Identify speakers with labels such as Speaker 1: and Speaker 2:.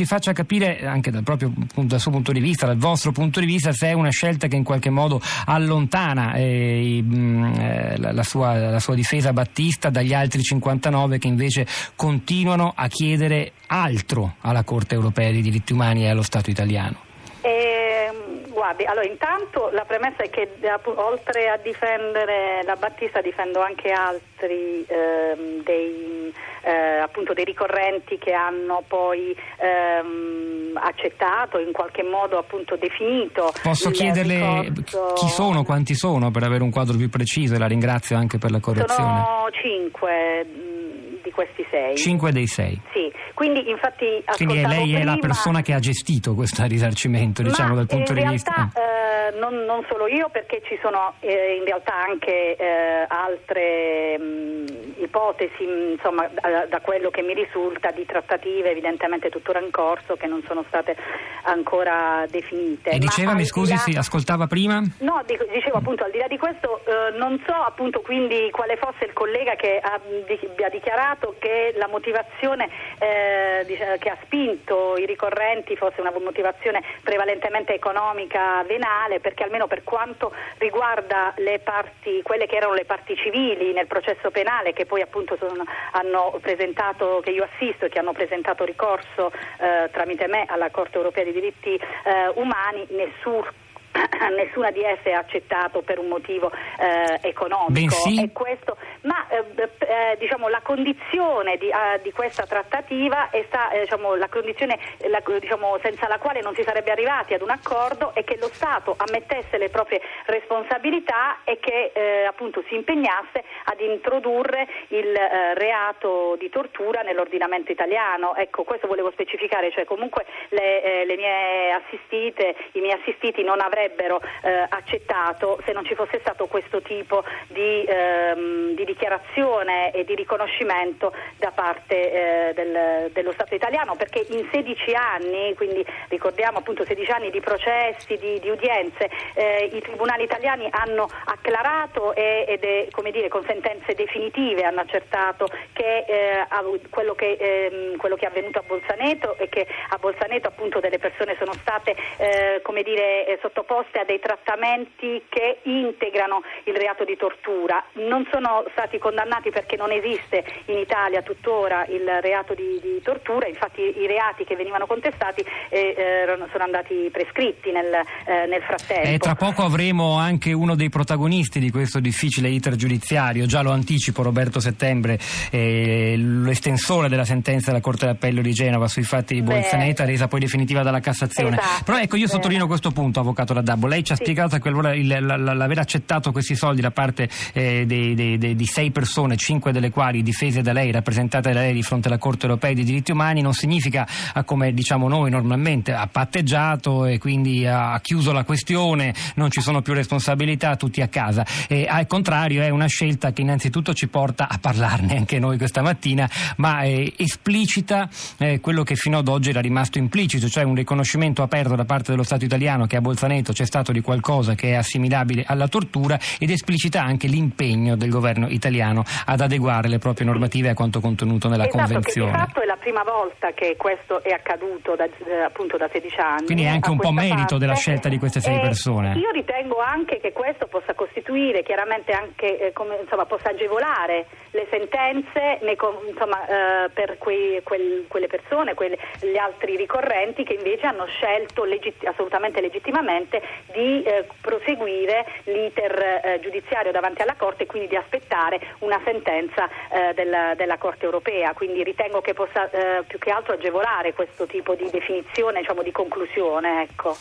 Speaker 1: ci faccia capire anche dal, proprio, dal suo punto di vista, dal vostro punto di vista, se è una scelta che in qualche modo allontana eh, eh, la, la, sua, la sua difesa battista dagli altri 59 che invece continuano a chiedere altro alla Corte europea dei diritti umani e allo Stato italiano.
Speaker 2: Guardi, allora intanto la premessa è che oltre a difendere la Battista difendo anche altri ehm, dei, eh, appunto dei ricorrenti che hanno poi ehm, accettato, in qualche modo appunto definito.
Speaker 1: Posso chiederle ricorso... chi sono, quanti sono per avere un quadro più preciso e la ringrazio anche per la correzione.
Speaker 2: Sono cinque di questi sei.
Speaker 1: Cinque dei sei.
Speaker 2: Sì, quindi infatti
Speaker 1: Quindi lei
Speaker 2: prima...
Speaker 1: è la persona che ha gestito questo risarcimento, diciamo, dal punto di
Speaker 2: realtà,
Speaker 1: vista...
Speaker 2: Eh, non, non, solo io, perché ci sono eh, in realtà anche eh, altre mh, mm, ipotesi, insomma, da, da, quello che mi risulta, di trattative evidentemente tuttora in corso che non sono state ancora definite.
Speaker 1: E diceva, mi scusi,
Speaker 2: là...
Speaker 1: si ascoltava prima?
Speaker 2: No, dicevo appunto, al di là di questo, eh, non so appunto quindi quale fosse il collega che ha, ha dichiarato che la motivazione eh, che ha spinto i ricorrenti fosse una motivazione prevalentemente economica venale, perché almeno per quanto riguarda parti, quelle che erano le parti civili nel processo penale, che poi appunto sono, hanno presentato, che io assisto e che hanno presentato ricorso eh, tramite me alla Corte europea dei diritti eh, umani, nessun nessuna di esse ha accettato per un motivo eh, economico.
Speaker 1: Bensì...
Speaker 2: Questo, ma eh, eh, diciamo, la condizione di, uh, di, questa trattativa è sta, eh, diciamo, la condizione la, diciamo, senza la quale non si sarebbe arrivati ad un accordo è che lo Stato ammettesse le proprie responsabilità e che eh, appunto si impegnasse ad introdurre il eh, reato di tortura nell'ordinamento italiano. Ecco, questo volevo specificare, cioè comunque le, le mie assistite, i miei assistiti non avrebbero avrebbero eh, accettato se non ci fosse stato questo tipo di, ehm, di dichiarazione e di riconoscimento da parte eh, del, dello Stato italiano perché in 16 anni, quindi ricordiamo appunto 16 anni di processi, di, di udienze, eh, i tribunali italiani hanno acclarato e, ed è come dire con sentenze definitive hanno accertato che eh, quello che, ehm, quello che è avvenuto a Bolzaneto e che a Bolzaneto appunto delle persone sono state eh, come dire eh, sottoposte a dei trattamenti che integrano il reato di tortura. Non sono stati condannati perché non esiste in Italia tuttora il reato di, di tortura, infatti i reati che venivano contestati eh, sono andati prescritti nel, eh, nel frattempo.
Speaker 1: E tra poco avremo anche uno dei protagonisti di questo difficile iter giudiziario, già lo anticipo Roberto Settembre, eh, l'estensore della sentenza della Corte d'Appello di Genova sui fatti di Bolzaneta, resa poi definitiva dalla Cassazione.
Speaker 2: Esatto,
Speaker 1: Però ecco io sottolineo questo punto, Avvocato Radabbo. Lei ci ha sì. spiegato che l'aver accettato questi soldi da parte eh, dei, dei, dei, di sei persone, cinque delle quali difese da lei, rappresentate da lei di fronte alla Corte europea dei diritti umani, non significa, come diciamo noi normalmente, ha patteggiato e quindi ha chiuso la questione, non ci sono più responsabilità, tutti a casa. E, al contrario è una scelta che innanzitutto ci porta a parlarne anche noi questa mattina, ma eh, esplicita eh, quello che fino ad oggi era rimasto implicito, cioè un riconoscimento aperto da parte dello Stato italiano che a Bolzaneto c'è stato di qualcosa che è assimilabile alla tortura ed esplicita anche l'impegno del governo italiano ad adeguare le proprie normative a quanto contenuto nella
Speaker 2: esatto,
Speaker 1: Convenzione.
Speaker 2: Che di fatto è la prima volta che questo è accaduto da, eh, appunto da 16 anni.
Speaker 1: Quindi è anche un po' merito
Speaker 2: parte.
Speaker 1: della scelta di queste sei
Speaker 2: eh,
Speaker 1: persone.
Speaker 2: Io ritengo anche che questo possa costituire chiaramente anche eh, come, insomma, possa agevolare le sentenze nei, insomma, eh, per quei, quel, quelle persone, quelle, gli altri ricorrenti che invece hanno scelto legit- assolutamente legittimamente di eh, proseguire l'iter eh, giudiziario davanti alla Corte e quindi di aspettare una sentenza eh, della, della, Corte europea. Quindi ritengo che possa eh, più che altro agevolare questo tipo di definizione, diciamo, di conclusione. Ecco.